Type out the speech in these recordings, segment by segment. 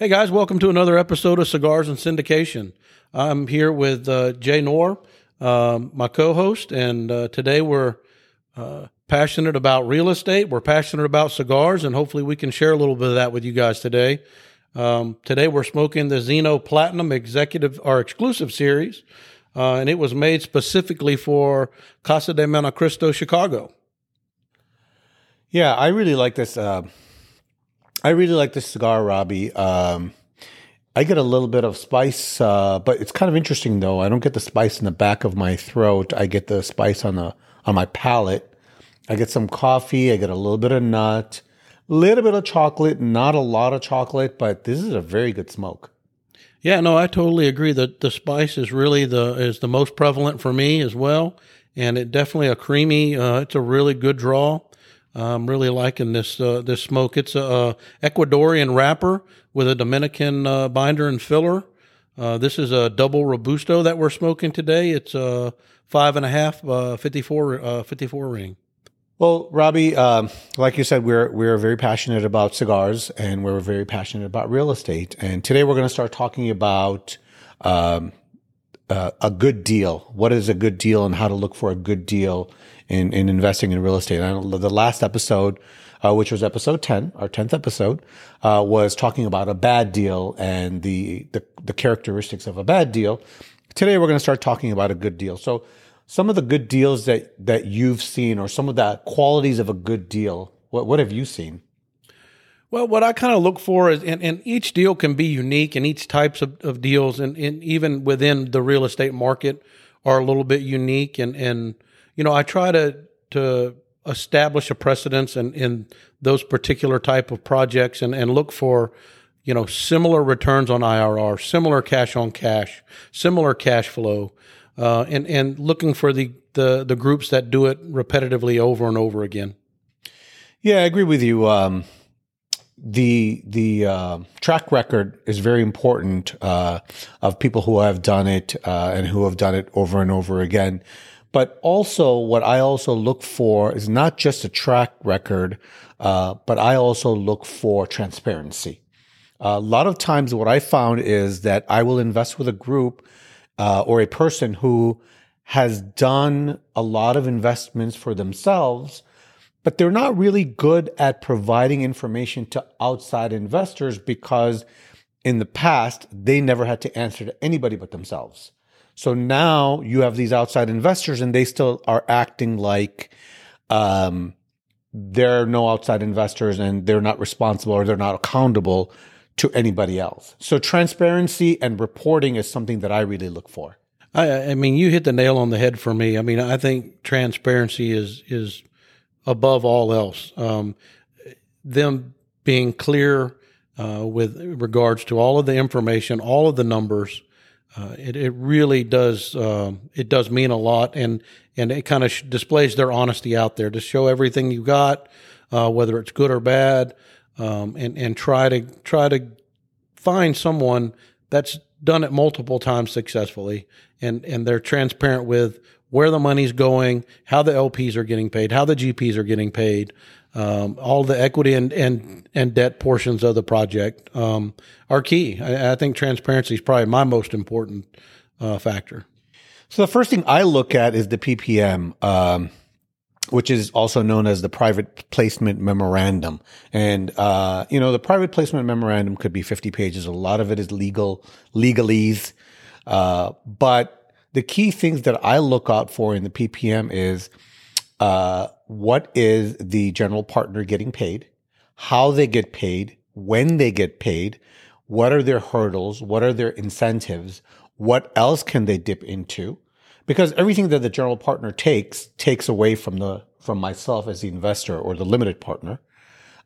Hey guys, welcome to another episode of Cigars and Syndication. I'm here with uh, Jay Noor, um, my co-host, and uh, today we're uh, passionate about real estate. We're passionate about cigars, and hopefully we can share a little bit of that with you guys today. Um, today we're smoking the Zino Platinum Executive or Exclusive Series, uh, and it was made specifically for Casa de Montecristo, Chicago. Yeah, I really like this. I really like this cigar, Robbie. Um, I get a little bit of spice, uh, but it's kind of interesting though. I don't get the spice in the back of my throat. I get the spice on the on my palate. I get some coffee. I get a little bit of nut, a little bit of chocolate. Not a lot of chocolate, but this is a very good smoke. Yeah, no, I totally agree that the spice is really the is the most prevalent for me as well, and it definitely a creamy. Uh, it's a really good draw. I'm really liking this uh, this smoke. It's a, a, Ecuadorian wrapper with a Dominican uh, binder and filler. Uh, this is a double robusto that we're smoking today. It's a five and a half, uh, 54, uh, 54 ring. Well, Robbie, um, like you said, we're we're very passionate about cigars and we're very passionate about real estate. And today we're going to start talking about um, uh, a good deal. What is a good deal, and how to look for a good deal in, in investing in real estate. And the last episode, uh, which was episode 10, our 10th episode, uh, was talking about a bad deal and the, the, the characteristics of a bad deal. Today, we're going to start talking about a good deal. So, some of the good deals that, that you've seen or some of the qualities of a good deal, what, what have you seen? Well, what I kind of look for is, and, and, each deal can be unique, and each types of, of deals, and, and, even within the real estate market, are a little bit unique. And and you know, I try to to establish a precedence in, in those particular type of projects and, and look for, you know, similar returns on IRR, similar cash on cash, similar cash flow, uh, and and looking for the, the the groups that do it repetitively over and over again. Yeah, I agree with you. Um, the the uh, track record is very important uh, of people who have done it uh, and who have done it over and over again. But also, what I also look for is not just a track record, uh, but I also look for transparency. a lot of times, what I found is that I will invest with a group uh, or a person who has done a lot of investments for themselves, but they're not really good at providing information to outside investors because in the past, they never had to answer to anybody but themselves. So now you have these outside investors and they still are acting like um, there are no outside investors and they're not responsible or they're not accountable to anybody else. So transparency and reporting is something that I really look for. I, I mean, you hit the nail on the head for me. I mean, I think transparency is is above all else. Um, them being clear uh, with regards to all of the information, all of the numbers, uh, it, it really does um, it does mean a lot and and it kind of sh- displays their honesty out there to show everything you got uh, whether it's good or bad um, and and try to try to find someone that's done it multiple times successfully and and they're transparent with where the money's going how the LPs are getting paid how the GPs are getting paid um, all the equity and, and, and debt portions of the project um, are key. I, I, think transparency is probably my most important uh, factor. So the first thing I look at is the PPM, um, which is also known as the private placement memorandum. And, uh, you know, the private placement memorandum could be 50 pages. A lot of it is legal, legalese. Uh, but the key things that I look out for in the PPM is, uh, what is the general partner getting paid, how they get paid, when they get paid, what are their hurdles, what are their incentives, what else can they dip into? Because everything that the general partner takes takes away from the from myself as the investor or the limited partner.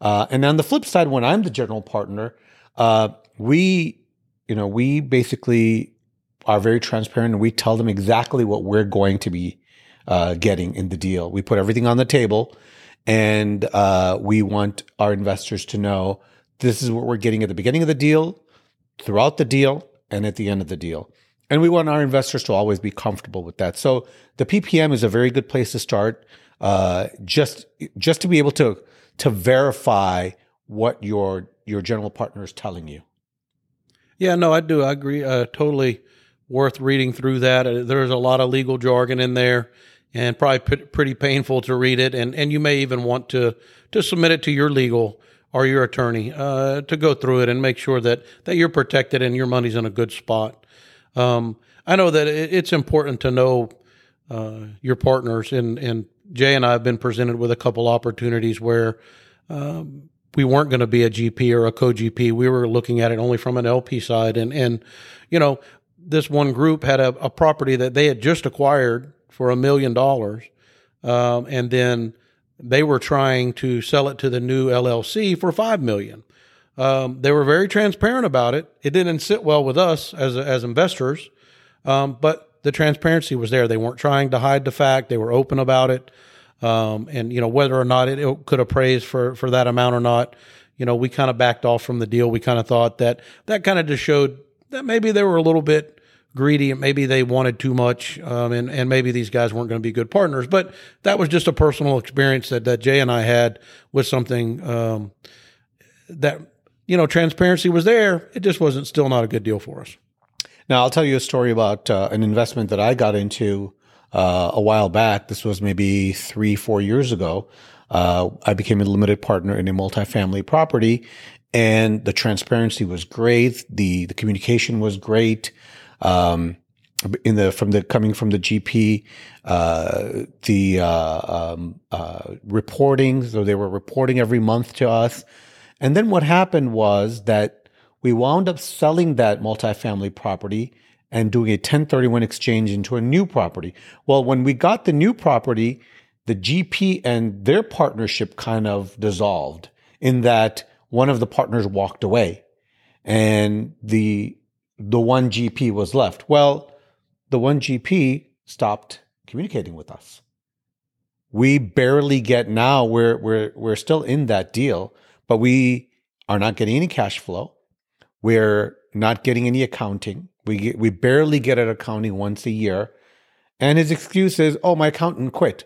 Uh, and on the flip side, when I'm the general partner, uh, we, you know, we basically are very transparent and we tell them exactly what we're going to be uh, getting in the deal. We put everything on the table, and uh, we want our investors to know this is what we're getting at the beginning of the deal, throughout the deal, and at the end of the deal. And we want our investors to always be comfortable with that. So the PPM is a very good place to start. Uh, just just to be able to to verify what your your general partner is telling you. Yeah, no, I do. I agree. Uh, totally worth reading through that. Uh, there's a lot of legal jargon in there, and probably p- pretty painful to read it. And and you may even want to to submit it to your legal or your attorney uh, to go through it and make sure that that you're protected and your money's in a good spot. Um, I know that it's important to know uh, your partners, and and Jay and I have been presented with a couple opportunities where. Um, we weren't going to be a GP or a co-GP. We were looking at it only from an LP side. And, and, you know, this one group had a, a property that they had just acquired for a million dollars. Um, and then they were trying to sell it to the new LLC for five million. Um, they were very transparent about it. It didn't sit well with us as as investors, um, but the transparency was there. They weren't trying to hide the fact. They were open about it. Um, and you know whether or not it, it, could appraise for for that amount or not, you know we kind of backed off from the deal. We kind of thought that that kind of just showed that maybe they were a little bit greedy and maybe they wanted too much, um, and and maybe these guys weren't going to be good partners. But that was just a personal experience that that Jay and I had with something um, that you know transparency was there. It just wasn't still not a good deal for us. Now I'll tell you a story about uh, an investment that I got into uh, a while back. This was maybe three, four years ago. Uh, I became a limited partner in a multifamily property, and the transparency was great. the The communication was great. Um, in the from the coming from the GP, uh, the uh, um, uh, reporting. So they were reporting every month to us, and then what happened was that we wound up selling that multifamily property and doing a 1031 exchange into a new property. Well, when we got the new property, the GP and their partnership kind of dissolved in that one of the partners walked away and the the one GP was left. Well, the one GP stopped communicating with us. We barely get now we're we're we're still in that deal, but we are not getting any cash flow. We're not getting any accounting. We get, we barely get an accounting once a year. And his excuse is, oh, my accountant quit.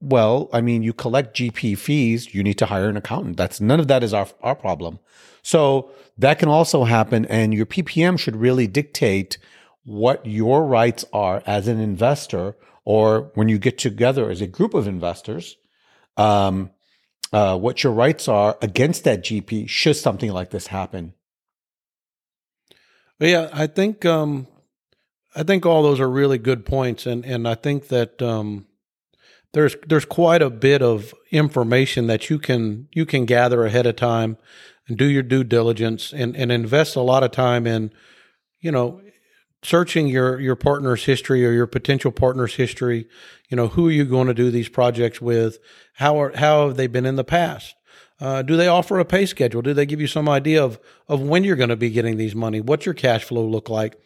Well, I mean, you collect GP fees, you need to hire an accountant. That's none of that is our, our problem. So that can also happen. And your PPM should really dictate what your rights are as an investor or when you get together as a group of investors, um, uh, what your rights are against that GP should something like this happen. Yeah, I think um, I think all those are really good points, and and I think that um, there's there's quite a bit of information that you can you can gather ahead of time and do your due diligence and and invest a lot of time in you know searching your your partner's history or your potential partner's history you know who are you going to do these projects with how are how have they been in the past uh, do they offer a pay schedule? Do they give you some idea of of when you're going to be getting these money? What's your cash flow look like?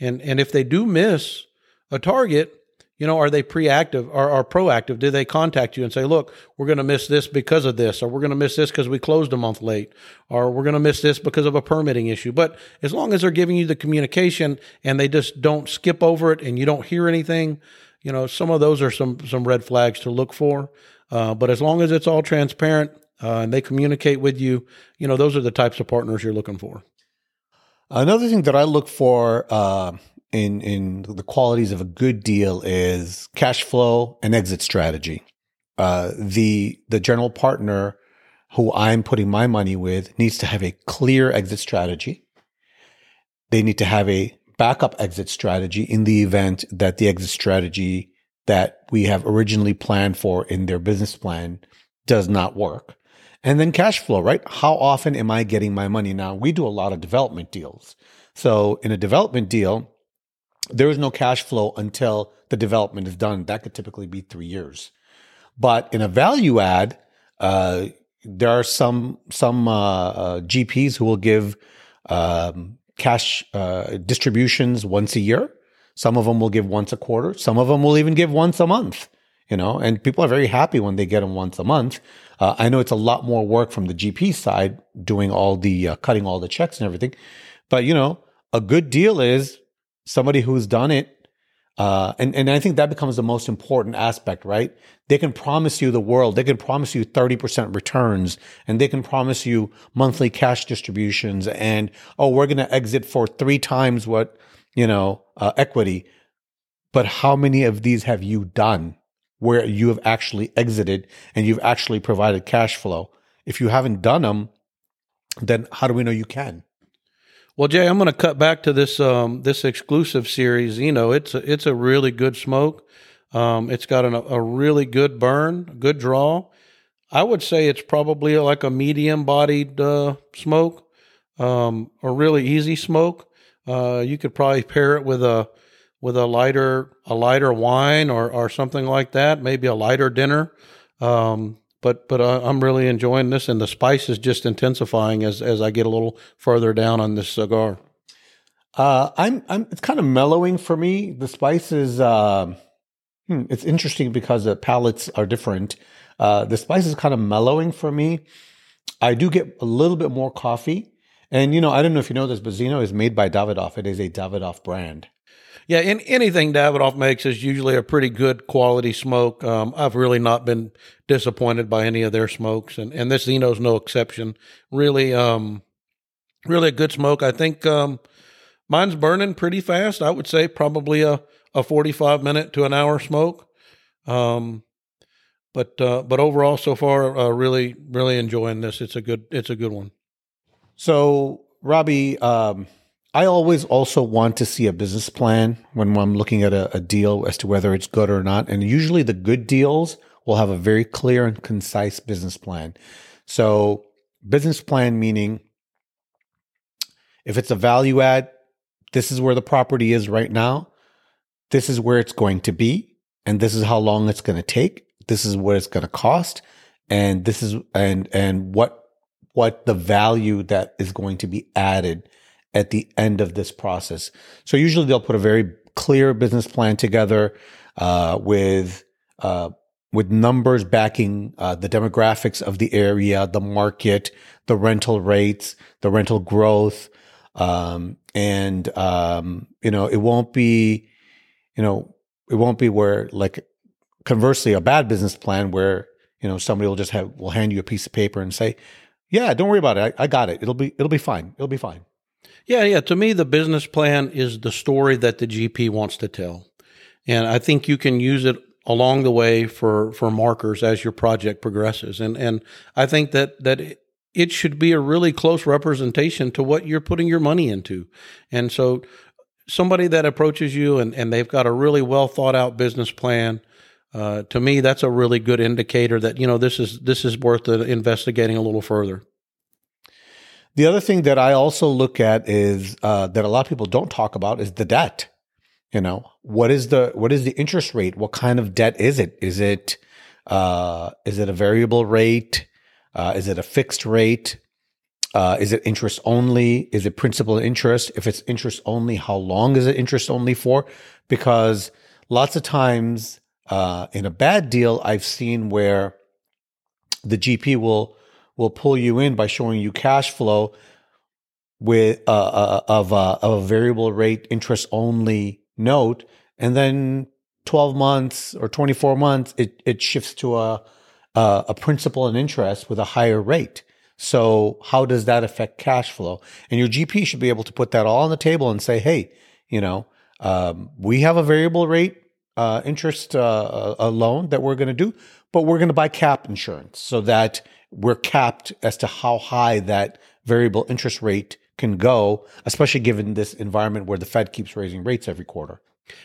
And and if they do miss a target, you know, are they preactive or, or proactive? Do they contact you and say, "Look, we're going to miss this because of this, or we're going to miss this because we closed a month late, or we're going to miss this because of a permitting issue"? But as long as they're giving you the communication and they just don't skip over it and you don't hear anything, you know, some of those are some some red flags to look for. Uh, but as long as it's all transparent uh, and they communicate with you, you know, those are the types of partners you're looking for. Another thing that I look for uh, in in the qualities of a good deal is cash flow and exit strategy. Uh, the the general partner who I'm putting my money with needs to have a clear exit strategy. They need to have a backup exit strategy in the event that the exit strategy that we have originally planned for in their business plan does not work. And then cash flow, right? How often am I getting my money? Now, we do a lot of development deals. So in a development deal, there is no cash flow until the development is done. That could typically be three years. But in a value add, uh, there are some some uh, uh, GPs who will give um, cash uh, distributions once a year. Some of them will give once a quarter. Some of them will even give once a month. You know, and people are very happy when they get them once a month. Uh, I know it's a lot more work from the GP side doing all the uh, cutting all the checks and everything, but you know, a good deal is somebody who's done it Uh, and, and I think that becomes the most important aspect, right? They can promise you the world. They can promise you 30% returns and they can promise you monthly cash distributions and, oh, we're going to exit for three times what, you know, uh, equity. But how many of these have you done where you have actually exited and you've actually provided cash flow? If you haven't done them, then how do we know you can? Well, Jay, I'm going to cut back to this um, this exclusive series. You know, it's a, it's a really good smoke. Um, it's got an, a really good burn, good draw. I would say it's probably like a medium bodied uh, smoke, um, a really easy smoke. Uh, you could probably pair it with a with a lighter a lighter wine or or something like that. Maybe a lighter dinner. Um, but but I'm really enjoying this, and the spice is just intensifying as as I get a little further down on this cigar. Uh, I'm I'm it's kind of mellowing for me. The spice is uh, hmm, it's interesting because the palates are different. Uh, the spice is kind of mellowing for me. I do get a little bit more coffee, and you know I don't know if you know this, but Zino is made by Davidoff. It is a Davidoff brand. Yeah, in, anything Davidoff makes is usually a pretty good quality smoke. Um, I've really not been disappointed by any of their smokes, and, and this Zino's no exception. Really, um, really a good smoke. I think um, mine's burning pretty fast. I would say probably a, a 45 minute to an hour smoke. Um, but uh, but overall, so far, uh, really really enjoying this. It's a good it's a good one. So, Robbie, um, I always also want to see a business plan when I'm looking at a, a, deal as to whether it's good or not. And usually the good deals will have a very clear and concise business plan. So, business plan meaning if it's a value add, this is where the property is right now. This is where it's going to be. And this is how long it's going to take. This is what it's going to cost. And this is, and, and what, what the value that is going to be added at the end of this process. So usually they'll put a very clear business plan together uh, with uh, with numbers backing uh, the demographics of the area, the market, the rental rates, the rental growth, um, and um, you know it won't be, you know, it won't be where like conversely a bad business plan where you know somebody will just have will hand you a piece of paper and say, yeah, don't worry about it, I, I got it, it'll be it'll be fine, it'll be fine. Yeah, yeah. To me, the business plan is the story that the GP wants to tell. And I think you can use it along the way for, for markers as your project progresses. And, and I think that, that it should be a really close representation to what you're putting your money into. And so somebody that approaches you and, and they've got a really well thought out business plan, uh, to me, that's a really good indicator that, you know, this is, this is worth investigating a little further. The other thing that I also look at is uh, that a lot of people don't talk about is the debt. You know, what is the what is the interest rate? What kind of debt is it? Is it uh, is it a variable rate? Uh, is it a fixed rate? Uh, is it interest only? Is it principal interest? If it's interest only, how long is it interest only for? Because lots of times uh, in a bad deal, I've seen where the GP will will pull you in by showing you cash flow with uh, uh, of, uh, of a variable rate interest only note, and then 12 months or 24 months, it, it shifts to a, a, a principal and interest with a higher rate. So how does that affect cash flow? And your GP should be able to put that all on the table and say, hey, you know, um, we have a variable rate uh, interest uh, a loan that we're going to do, but we're going to buy cap insurance so that we're capped as to how high that variable interest rate can go, especially given this environment where the Fed keeps raising rates every quarter.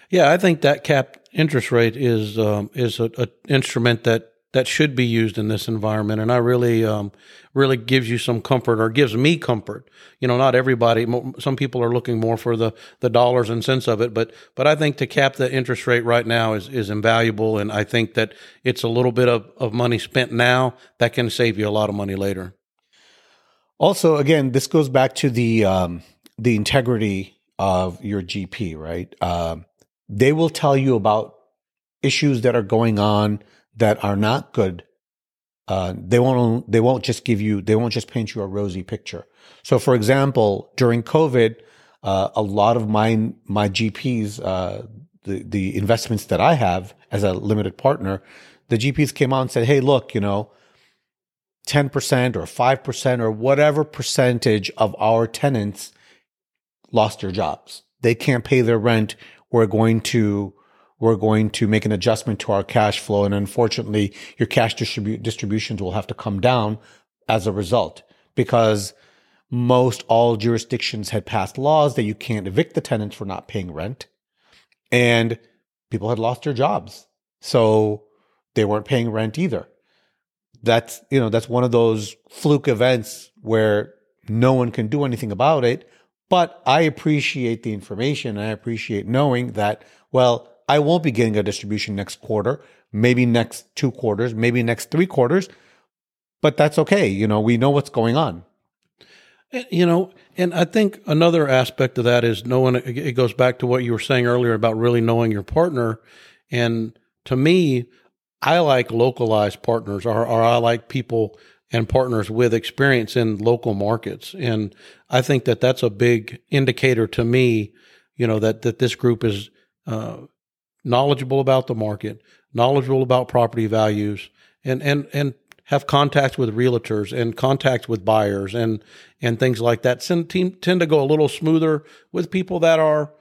Yeah, I think that cap interest rate is um, is an instrument that that should be used in this environment, and I really um, really gives you some comfort or gives me comfort. You know, not everybody. Some people are looking more for the the dollars and cents of it, but but I think to cap the interest rate right now is is invaluable, and I think that it's a little bit of of money spent now that can save you a lot of money later. Also, again, this goes back to the um, the integrity of your GP, right? Um, they will tell you about issues that are going on that are not good. Uh, they won't. They won't just give you. They won't just paint you a rosy picture. So, for example, during COVID, uh, a lot of my my GPs, uh, the, the investments that I have as a limited partner, the GPs came out and said, Hey, look, you know, 10% or 5% or whatever percentage of our tenants lost their jobs. They can't pay their rent. We're going to we're going to make an adjustment to our cash flow. And unfortunately, your cash distribu- distributions will have to come down as a result because most all jurisdictions had passed laws that you can't evict the tenants for not paying rent. And people had lost their jobs. So they weren't paying rent either. That's, you know, that's one of those fluke events where no one can do anything about it. But I appreciate the information. I appreciate knowing that, well, I won't be getting a distribution next quarter, maybe next two quarters, maybe next three quarters, but that's okay. You know, we know what's going on. You know, and I think another aspect of that is knowing it goes back to what you were saying earlier about really knowing your partner. And to me, I like localized partners or, or I like people and partners with experience in local markets. And I think that that's a big indicator to me, you know, that, that this group is, uh, knowledgeable about the market, knowledgeable about property values, and and and have contacts with realtors and contacts with buyers and and things like that. Tend, tend to go a little smoother with people that are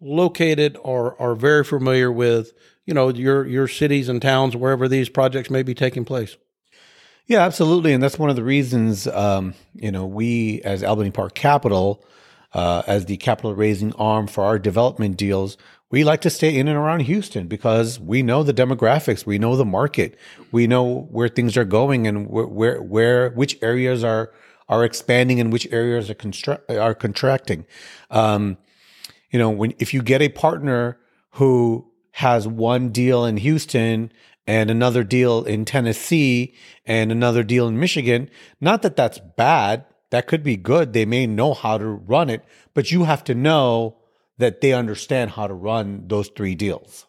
located or are very familiar with you know your your cities and towns wherever these projects may be taking place. Yeah, absolutely, and that's one of the reasons um, you know we as Albany Park Capital. Uh, as the capital raising arm for our development deals, we like to stay in and around Houston because we know the demographics, we know the market, we know where things are going and where where, where which areas are are expanding and which areas are constru- are contracting. Um, you know, when if you get a partner who has one deal in Houston and another deal in Tennessee and another deal in Michigan, not that that's bad, that could be good. They may know how to run it, but you have to know that they understand how to run those three deals.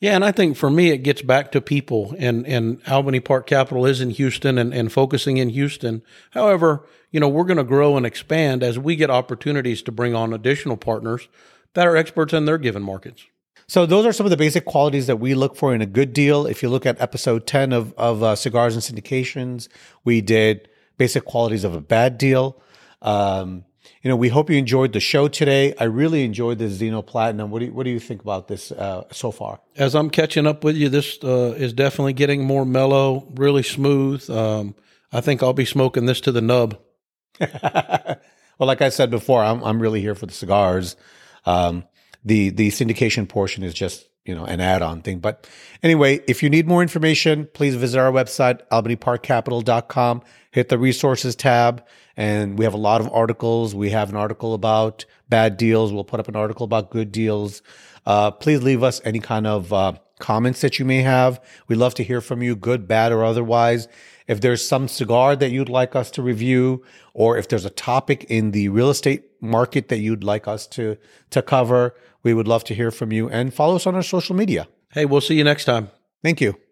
Yeah, and I think for me it gets back to people and, and Albany Park Capital is in Houston and, and focusing in Houston. However, you know, we're going to grow and expand as we get opportunities to bring on additional partners that are experts in their given markets. So those are some of the basic qualities that we look for in a good deal. If you look at episode 10 of, of uh, Cigars and Syndications, we did basic qualities of a bad deal. Um, you know, we hope you enjoyed the show today. I really enjoyed the Zino Platinum. What do you, what do you think about this uh, so far? As I'm catching up with you, this uh, is definitely getting more mellow, really smooth. Um, I think I'll be smoking this to the nub. well, like I said before, I'm I'm really here for the cigars. Um, the the syndication portion is just you know an add-on thing. But anyway, if you need more information, please visit our website albanyparkcapital.com. Hit the resources tab and we have a lot of articles. We have an article about bad deals. We'll put up an article about good deals. Uh, please leave us any kind of uh, comments that you may have. We'd love to hear from you, good, bad, or otherwise. If there's some cigar that you'd like us to review, or if there's a topic in the real estate market that you'd like us to to cover, we would love to hear from you. And follow us on our social media. Hey, we'll see you next time. Thank you.